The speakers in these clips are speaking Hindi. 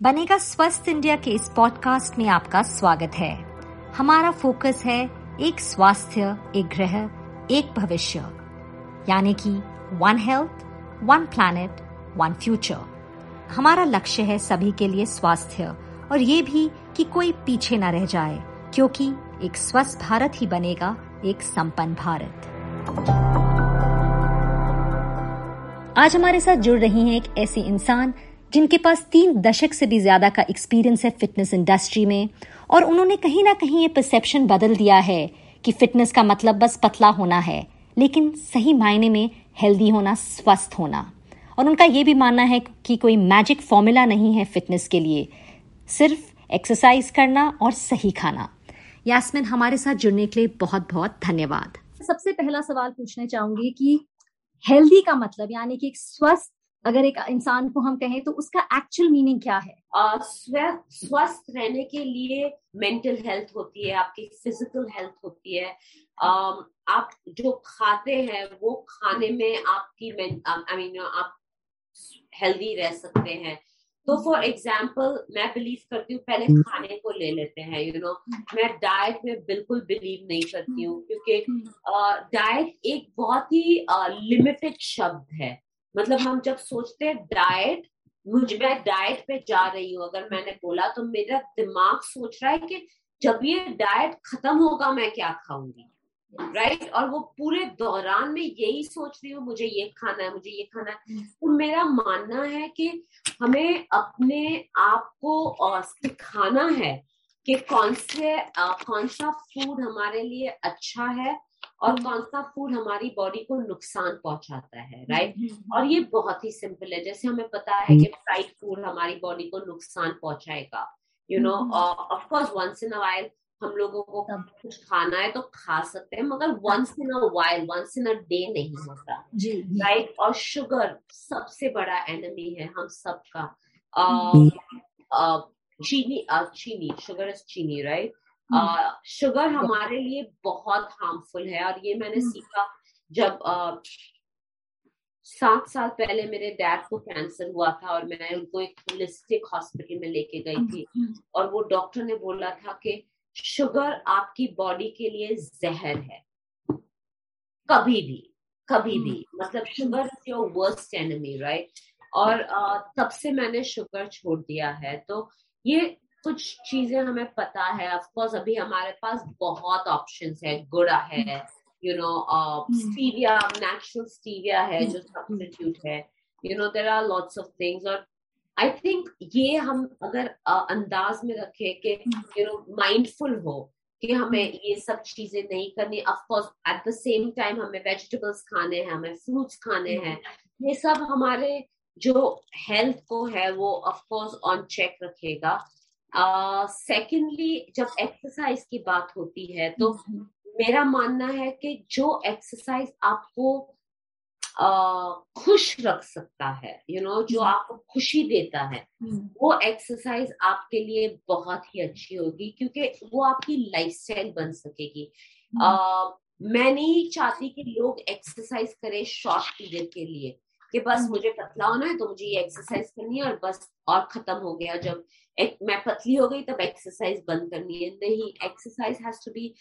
बनेगा स्वस्थ इंडिया के इस पॉडकास्ट में आपका स्वागत है। हमारा फोकस है एक स्वास्थ्य, एक ग्रह, एक भविष्य। यानी कि one health one planet one future हमारा लक्ष्य है सभी के लिए स्वास्थ्य, और ये भी कि कोई पीछे न रह जाए, क्योंकि एक स्वस्थ भारत ही बनेगा एक संपन्न भारत। आज हमारे साथ जुड़ रही हैं एक ऐसी इंसान जिनके पास तीन दशक से भी ज़्यादा का एक्सपीरियंस है फिटनेस इंडस्ट्री में, और उन्होंने कहीं ना कहीं ये परसेप्शन बदल दिया है कि फिटनेस का मतलब बस पतला होना है, लेकिन सही मायने में हेल्दी होना, स्वस्थ होना। और उनका ये भी मानना है कि कोई मैजिक फॉर्मूला नहीं है फिटनेस के लिए, सिर्फ़ एक्सरसाइज करना और सही खाना। यास्मिन, हमारे साथ जुड़ने के लिए बहुत बहुत धन्यवाद। सबसे पहला सवाल पूछना चाहूँगी कि हेल्दी का मतलब यानी कि एक स्वस्थ अगर एक इंसान को हम कहें तो उसका एक्चुअल मीनिंग क्या है? स्वस्थ रहने के लिए मेंटल हेल्थ होती है आपकी फ़िज़िकल हेल्थ होती है। आप जो खाते हैं वो खाने में आपकी आई मीन आप हेल्दी रह सकते हैं। तो फॉर एग्ज़ाम्पल मैं बिलीव करती हूँ पहले हम्म। खाने को ले लेते हैं यू you नो know, मैं डाइट में बिल्कुल बिलीव नहीं करती हूँ क्योंकि डाइट uh, एक बहुत ही लिमिटेड uh, शब्द है। मतलब हम जब सोचते हैं डाइट मुझ मैं डाइट पे जा रही हूँ अगर मैंने बोला तो मेरा दिमाग सोच रहा है कि जब ये डाइट खत्म होगा मैं क्या खाऊँगी राइट right? और वो पूरे दौरान में यही सोच रही हूँ मुझे ये खाना है मुझे ये खाना है। तो मेरा मानना है कि हमें अपने आप को सिखाना है कि कौन से कौन सा फ़ूड हमारे लिए अच्छा है और हम्म। कौन सा फ़ूड हमारी बॉडी को नुकसान पहुंचाता है राइट हम्म, हम्म, और ये बहुत ही सिंपल है। जैसे हमें पता है कि फ्राइड फ़ूड हमारी बॉडी को नुकसान पहुंचाएगा। You know of course once in a while हम लोगों को कुछ खाना है तो खा सकते हैं मगर once in a while once in a day नहीं होता राइट और शुगर सबसे बड़ा एनिमी है हम सबका। चीनी चीनी शुगर इज़ चीनी राइट शुगर हम्म। हमारे लिए बहुत हार्मफुल है और ये मैंने हम्म। सीखा जब सात साल पहले मेरे डैड को कैंसर हुआ था और मैं उनको एक होलिस्टिक हॉस्पिटल में लेके गई थी हम्म, और वो डॉक्टर ने बोला था कि शुगर आपकी बॉडी के लिए जहर है। कभी भी कभी भी मतलब sugar is your worst enemy right और तब से मैंने शुगर छोड़ दिया है। तो ये कुछ चीज़ें हमें पता है। ऑफकोर्स अभी हमारे पास बहुत ऑप्शन है। गुड़ा है you know stevia natural stevia है जो सब्सिट्यूट है। You know there are lots of things और आई थिंक ये हम अगर uh, अंदाज में रखे कि यू नो माइंडफुल हो कि हमें ये सब चीज़ें नहीं करनी। Of course at the same time हमें वेजिटेबल्स खाने हैं हमें फ्रूट्स खाने हैं। ये सब हमारे जो हेल्थ को है वो ऑफकोर्स ऑन चेक रखेगा। सेकेंडली uh, जब एक्सरसाइज की बात होती है तो mm-hmm. मेरा मानना है कि जो एक्सरसाइज आपको uh, खुश रख सकता है यू you नो know, जो mm-hmm. आपको खुशी देता है mm-hmm. वो एक्सरसाइज आपके लिए बहुत ही अच्छी होगी क्योंकि वो आपकी लाइफस्टाइल बन सकेगी uh, मैं नहीं चाहती कि लोग एक्सरसाइज करें शॉर्ट पीरियड के लिए कि बस मुझे पतला होना है तो मुझे ये एक्सरसाइज करनी है और बस और खत्म हो गया। जब एक मैं पतली हो गई तब एक्सरसाइज बंद करनी है। नहीं एक्सरसाइज हैज़ टू बी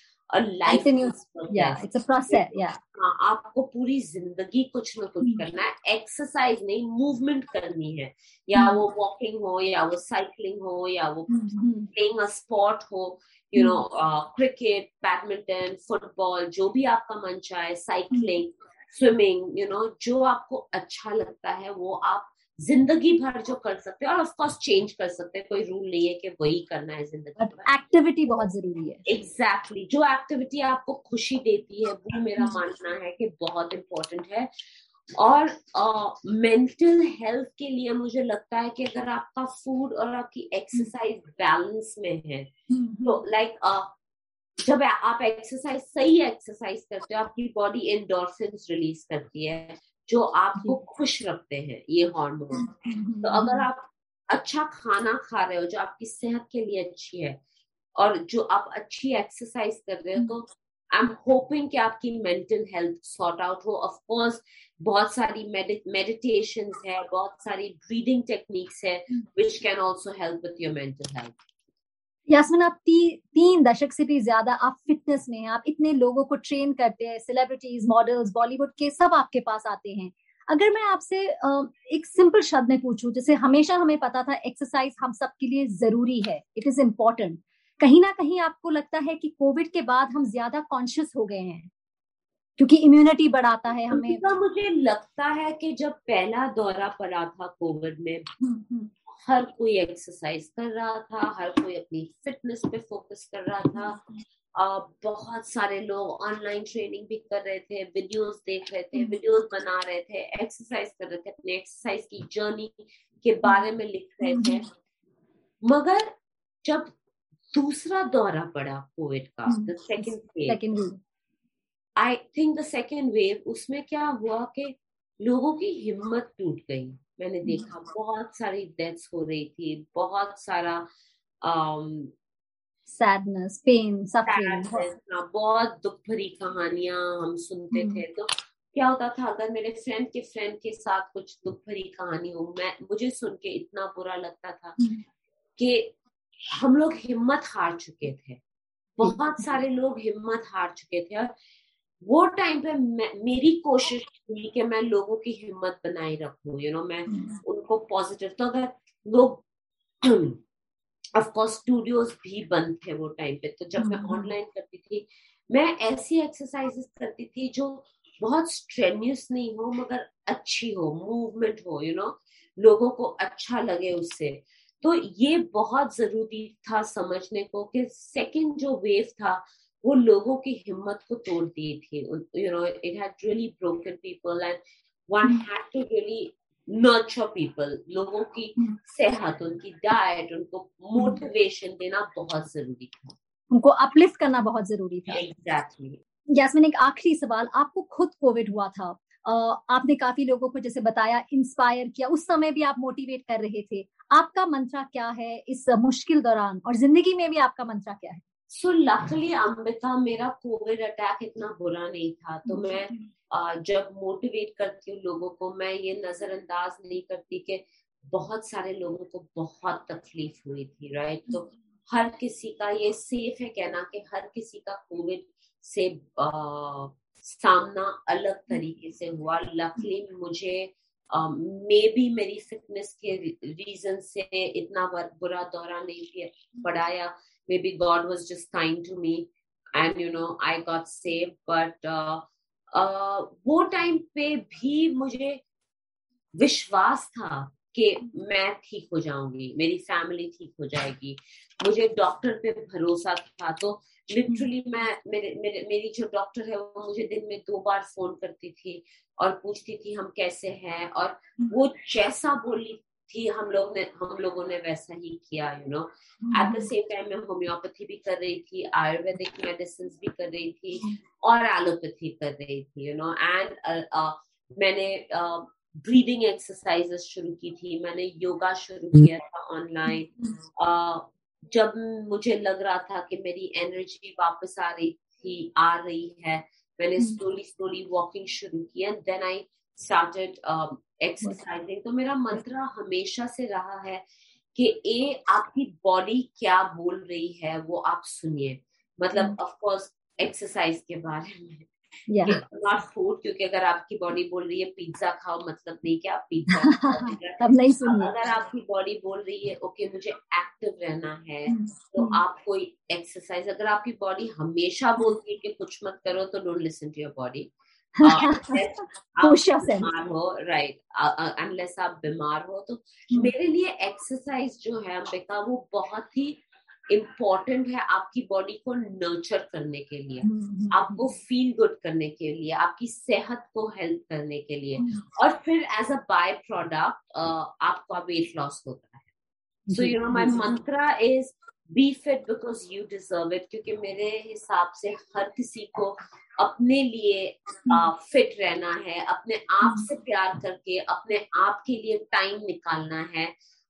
आपको पूरी ज़िंदगी कुछ ना कुछ hmm. करना है। एक्सरसाइज नहीं मूवमेंट करनी है। या hmm. वो वॉकिंग हो या वो साइकिलिंग हो या वो प्लेइंग अ स्पोर्ट हो you know cricket badminton football जो भी आपका मन चाहे साइकिलिंग स्विमिंग यू नो जो आपको अच्छा लगता है वो आप ज़िंदगी भर जो कर सकते हैं और ऑफ़ कोर्स चेंज कर सकते हैं कोई रूल नहीं है कि वही करना है ज़िंदगी भर एक्टिविटी बहुत ज़रूरी है एग्जैक्टली exactly. जो एक्टिविटी आपको खुशी देती है वो मेरा हम्म। मानना है कि बहुत इम्पोर्टेंट है और मेंटल uh, हेल्थ के लिए मुझे लगता है कि अगर आपका फ़ूड और आपकी एक्सरसाइज बैलेंस में है हम्म। तो लाइक like, uh, जब आप एक्सरसाइज सही एक्सरसाइज करते हो आपकी बॉडी एंडोर्फिन रिलीज़ करती है जो आपको खुश रखते हैं ये हार्मोन तो अगर। आप अच्छा खाना खा रहे हो जो आपकी सेहत के लिए अच्छी है और जो आप अच्छी एक्सरसाइज कर रहे हो तो आई एम होपिंग कि आपकी मेंटल हेल्थ सॉर्ट आउट हो। ऑफ़ कोर्स बहुत सारी मेडिटेशन है बहुत सारी ब्रीदिंग टेक्निक्स है which can also help with your mental health Yasmin आप ती, तीन दशक से भी ज़्यादा आप फिटनेस में हैं आप इतने लोगों को ट्रेन करते हैं सेलिब्रिटीज मॉडल्स बॉलीवुड के सब आपके पास आते हैं। अगर मैं आपसे एक सिंपल शब्द में पूछूँ जैसे हमेशा हमें पता था एक्सरसाइज हम सबके लिए ज़रूरी है इट इज़ इम्पोर्टेंट कहीं ना कहीं आपको लगता है कि कोविड के बाद हम ज़्यादा कॉन्शियस हो गए हैं क्योंकि इम्यूनिटी बढ़ाता है हमें। मुझे लगता है कि जब पहला दौरा पड़ा था कोविड में हम्म, हम्म। हर कोई एक्सरसाइज कर रहा था हर कोई अपनी फिटनेस पे फोकस कर रहा था। आ, बहुत सारे लोग ऑनलाइन ट्रेनिंग भी कर रहे थे वीडियोस देख रहे थे वीडियोस हम्म। बना रहे थे एक्सरसाइज कर रहे थे अपने एक्सरसाइज की जर्नी के बारे में लिख रहे थे। मगर जब दूसरा दौरा पड़ा कोविड का the second wave I think the second wave उसमें क्या हुआ कि लोगों की हिम्मत टूट गई मैंने हम्म। देखा बहुत सारी डेथ्स हो रही थी बहुत सारा सैडनेस पेन सफरिंग बहुत दुख भरी कहानियाँ हम सुनते हम्म। थे तो क्या होता था अगर मेरे फ्रेंड के फ्रेंड के साथ कुछ दुख भरी कहानी हो मैं मुझे सुन के इतना बुरा लगता था हम्म। कि हम लोग हिम्मत हार चुके थे बहुत सारे लोग हिम्मत हार चुके थे और वो टाइम पे मेरी कोशिश थी कि मैं लोगों की हिम्मत बनाए रखूँ यू नो मैं हम्म। उनको पॉजिटिव तो अगर लोग ऑफ़ कोर्स स्टूडियोज भी बंद थे वो टाइम पे तो जब मैं ऑनलाइन हम्म। करती थी मैं ऐसी एक्सरसाइजेस करती थी जो बहुत स्ट्रेन्यूस नहीं हो मगर अच्छी हो मूवमेंट हो यू you नो know, लोगों को अच्छा लगे उससे तो ये बहुत ज़रूरी था समझने को कि सेकंड जो वेव था वो लोगों की हिम्मत को तोड़ दी थी। You know it had really broken people and one had to really nurture people लोगों की hmm. सेहत उनकी डाइट उनको मोटिवेशन देना बहुत ज़रूरी था। उनको अपलिफ्ट करना बहुत ज़रूरी था। एग्जैक्टली जैसमिन एक आखिरी सवाल। आपको खुद कोविड हुआ था। Uh, आपने काफ़ी लोगों को जैसे बताया इंस्पायर किया। उस समय भी आप मोटिवेट कर रहे थे। आपका मंत्रा क्या है इस मुश्किल दौरान? और ज़िंदगी में भी आपका मंत्रा क्या है? सो लकली अम्बिका मेरा कोविड अटैक इतना बुरा नहीं था तो। मैं आ, जब मोटिवेट करती हूँ लोगों को मैं ये नजरअंदाज नहीं करती कि बहुत सारे लोगों को बहुत तकलीफ़ हुई थी राइट तो। हर किसी का ये सेफ़ है कहना कि हर किसी का कोविड से आ, सामना अलग। तरीके से हुआ लकली मुझे मे बी मेरी फिटनेस के रीजन से इतना बुरा दौरा नहीं पड़ा या maybe god was just kind to me and you know i got saved. But uh, uh, वो टाइम पे भी मुझे विश्वास था कि मैं ठीक हो जाऊँगी मेरी फैमिली ठीक हो जाएगी मुझे डॉक्टर पे भरोसा था। तो लिटरली मैं मेरे मेरे मेरी जो डॉक्टर है वो मुझे दिन में दो बार फ़ोन करती थी और पूछती थी हम कैसे हैं और वो जैसा बोली थी हम लोग ने हम लोगों ने वैसा ही किया you know at the same time मैं होम्योपैथी भी कर रही थी आयुर्वेदिक मेडिसिन भी कर रही थी hmm. और एलोपैथी कर रही थी यू नो एंड मैंने ब्रीदिंग uh, एक्सरसाइजेस शुरू की थी मैंने योगा शुरू hmm. किया था ऑनलाइन uh, जब मुझे लग रहा था कि मेरी एनर्जी वापस आ रही थी आ रही है मैंने स्लोली स्लोली वॉकिंग शुरू किया देन आई स्टार्टेड एक्सरसाइजिंग तो मेरा मंत्र हमेशा से रहा है कि ए आपकी बॉडी क्या बोल रही है वो आप सुनिए। मतलब ऑफ़ कोर्स एक्सरसाइज के बारे में। नॉट फ़ूड क्योंकि अगर आपकी बॉडी बोल रही है पिज्जा खाओ मतलब नहीं कि आप पिज्जा तब नहीं सुनिए। अगर आपकी बॉडी बोल रही है ओके okay, मुझे एक्टिव रहना है hmm. तो hmm. आप कोई एक्सरसाइज अगर आपकी बॉडी हमेशा बोलती है कि कुछ मत करो तो don't listen to your body बीमार हो राइट अनलेस आप बीमार हो तो hmm. मेरे लिए एक्सरसाइज जो है अंबिका वो बहुत ही इम्पोर्टेंट है आपकी बॉडी को नर्चर करने के लिए hmm, hmm, आपको फील गुड करने के लिए आपकी सेहत को हेल्प करने के लिए। और फिर एज अ बाय प्रोडक्ट आपका वेट लॉस होता है। So you know my mantra is be fit because you deserve it क्योंकि मेरे हिसाब से हर किसी को अपने लिए फिट रहना है अपने आप से प्यार करके अपने आप के लिए टाइम निकालना है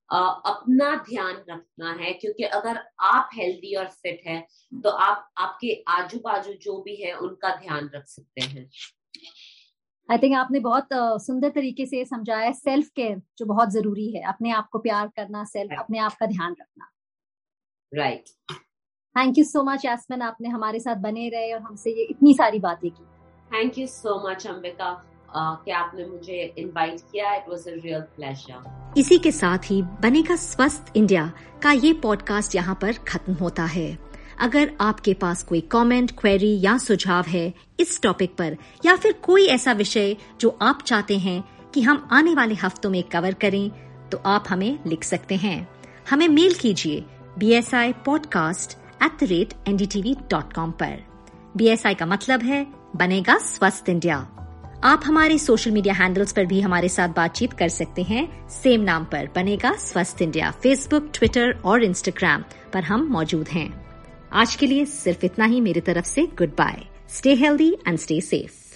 अपना ध्यान रखना है क्योंकि अगर आप हेल्दी और फिट है तो आप आपके आजू बाजू जो भी है उनका ध्यान रख सकते हैं। आई थिंक आपने बहुत सुंदर तरीके से समझाया सेल्फ केयर जो बहुत ज़रूरी है अपने आप को प्यार करना सेल्फ अपने आप का ध्यान रखना। Right thank you so much Yasmin आपने हमारे साथ बने रहे और हमसे ये इतनी सारी बातें की। Thank you so much Ambika. कि आपने मुझे इनवाइट किया। It was a real pleasure इसी के साथ ही बनेगा स्वस्थ इंडिया का ये पॉडकास्ट यहाँ पर खत्म होता है। अगर आपके पास कोई कमेंट, क्वेरी या सुझाव है इस टॉपिक पर या फिर कोई ऐसा विषय जो आप चाहते हैं कि हम आने वाले हफ्तों में कवर करें तो आप हमें लिख सकते हैं। हमें मेल कीजिए B S I podcast at the rate NDTV dot com पर। बी एस आई का मतलब है, बनेगा स्वस्थ इंडिया। आप हमारे सोशल मीडिया हैंडल्स पर भी हमारे साथ बातचीत कर सकते हैं। सेम नाम पर बनेगा स्वस्थ इंडिया। फेसबुक ट्विटर और इंस्टाग्राम पर हम मौजूद हैं। आज के लिए सिर्फ़ इतना ही। मेरी तरफ़ से goodbye stay healthy and stay safe